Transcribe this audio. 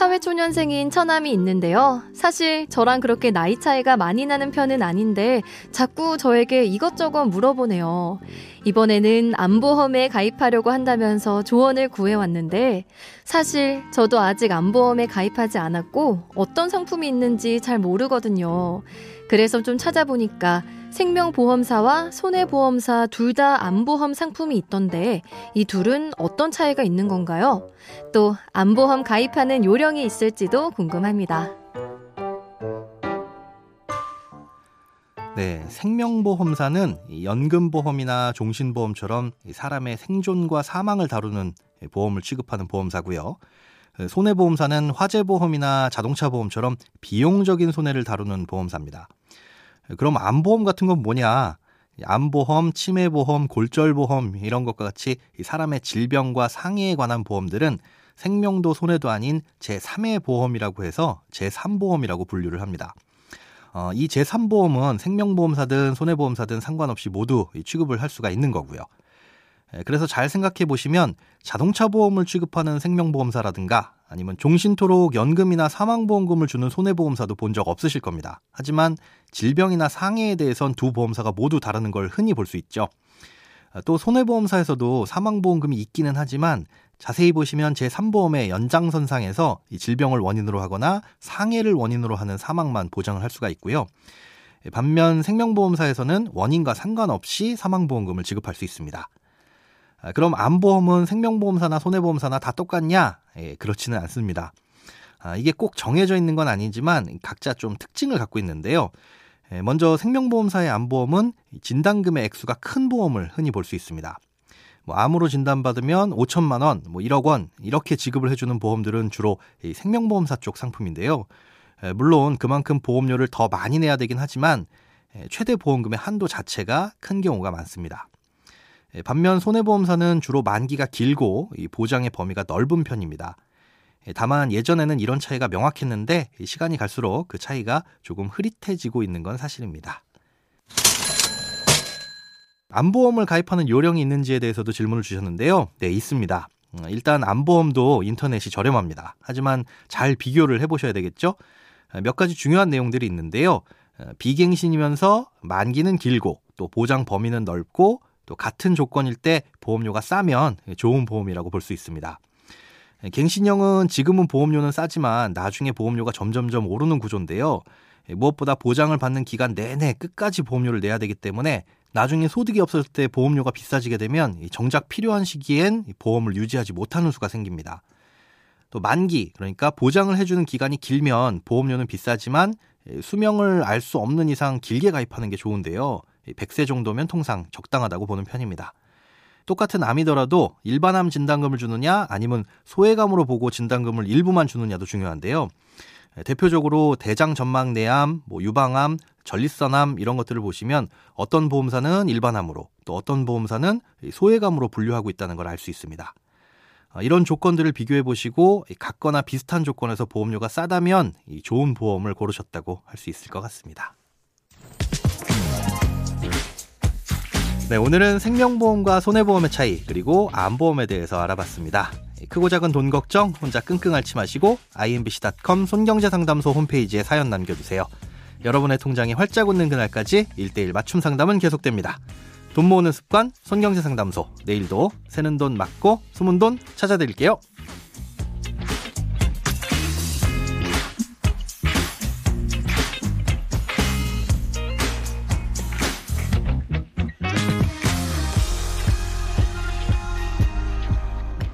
사회초년생인 처남이 있는데요. 사실 저랑 그렇게 나이 차이가 많이 나는 편은 아닌데 자꾸 저에게 이것저것 물어보네요. 이번에는 안보험에 가입하려고 한다면서 조언을 구해왔는데 사실 저도 아직 안보험에 가입하지 않았고 어떤 상품이 있는지 잘 모르거든요. 그래서 좀 찾아보니까 생명보험사와 손해보험사 둘 다 안보험 상품이 있던데 이 둘은 어떤 차이가 있는 건가요? 또 안보험 가입하는 요령이 있을지도 궁금합니다. 네, 생명보험사는 연금보험이나 종신보험처럼 사람의 생존과 사망을 다루는 보험을 취급하는 보험사고요. 손해보험사는 화재보험이나 자동차보험처럼 비용적인 손해를 다루는 보험사입니다. 그럼 암보험 같은 건 뭐냐? 암보험, 치매보험, 골절보험 이런 것과 같이 사람의 질병과 상해에 관한 보험들은 생명도 손해도 아닌 제3의 보험이라고 해서 제3보험이라고 분류를 합니다. 어, 이 제3보험은 생명보험사든 손해보험사든 상관없이 모두 취급을 할 수가 있는 거고요. 그래서 잘 생각해 보시면 자동차 보험을 취급하는 생명보험사라든가 아니면 종신토록 연금이나 사망보험금을 주는 손해보험사도 본 적 없으실 겁니다. 하지만 질병이나 상해에 대해선 두 보험사가 모두 다르는 걸 흔히 볼 수 있죠. 또 손해보험사에서도 사망보험금이 있기는 하지만 자세히 보시면 제3보험의 연장선상에서 이 질병을 원인으로 하거나 상해를 원인으로 하는 사망만 보장을 할 수가 있고요. 반면 생명보험사에서는 원인과 상관없이 사망보험금을 지급할 수 있습니다. 아, 그럼 암보험은 생명보험사나 손해보험사나 다 똑같냐? 예, 그렇지는 않습니다. 아, 이게 꼭 정해져 있는 건 아니지만 각자 좀 특징을 갖고 있는데요. 예, 먼저 생명보험사의 암보험은 진단금의 액수가 큰 보험을 흔히 볼 수 있습니다. 뭐 암으로 진단받으면 5천만 원, 뭐 1억 원 이렇게 지급을 해주는 보험들은 주로 생명보험사 쪽 상품인데요. 예, 물론 그만큼 보험료를 더 많이 내야 되긴 하지만 예, 최대 보험금의 한도 자체가 큰 경우가 많습니다. 예, 반면 손해보험사는 주로 만기가 길고 보장의 범위가 넓은 편입니다. 예, 다만 예전에는 이런 차이가 명확했는데 시간이 갈수록 그 차이가 조금 흐릿해지고 있는 건 사실입니다. 암보험을 가입하는 요령이 있는지에 대해서도 질문을 주셨는데요. 네, 있습니다. 음, 일단 암보험도 인터넷이 저렴합니다. 하지만 잘 비교를 해보셔야 되겠죠? 어, 몇 가지 중요한 내용들이 있는데요. 어, 비갱신이면서 만기는 길고 또 보장 범위는 넓고 또 같은 조건일 때 보험료가 싸면 좋은 보험이라고 볼 수 있습니다. 갱신형은 지금은 보험료는 싸지만 나중에 보험료가 점점점 오르는 구조인데요. 무엇보다 보장을 받는 기간 내내 끝까지 보험료를 내야 되기 때문에 나중에 소득이 없을 때 보험료가 비싸지게 되면 정작 필요한 시기엔 보험을 유지하지 못하는 수가 생깁니다. 또 만기, 그러니까 보장을 해주는 기간이 길면 보험료는 비싸지만 수명을 알 수 없는 이상 길게 가입하는 게 좋은데요. 100세 정도면 통상 적당하다고 보는 편입니다. 똑같은 암이더라도 일반암 진단금을 주느냐 아니면 소외감으로 보고 진단금을 일부만 주느냐도 중요한데요. 대표적으로 대장 전막 내암, 뭐 유방암, 전립선암 이런 것들을 보시면 어떤 보험사는 일반암으로 또 어떤 보험사는 소외감으로 분류하고 있다는 걸 알 수 있습니다. 이런 조건들을 비교해 보시고 같거나 비슷한 조건에서 보험료가 싸다면 좋은 보험을 고르셨다고 할 수 있을 것 같습니다. 네, 오늘은 생명보험과 손해보험의 차이 그리고 암보험에 대해서 알아봤습니다. 크고 작은 돈 걱정 혼자 끙끙 앓지 마시고 imbc.com 손경제상담소 홈페이지에 사연 남겨주세요. 여러분의 통장이 활짝 웃는 그날까지 1대1 맞춤 상담은 계속됩니다. 돈 모으는 습관 손경제상담소 내일도 새는 돈 맞고 숨은 돈 찾아드릴게요.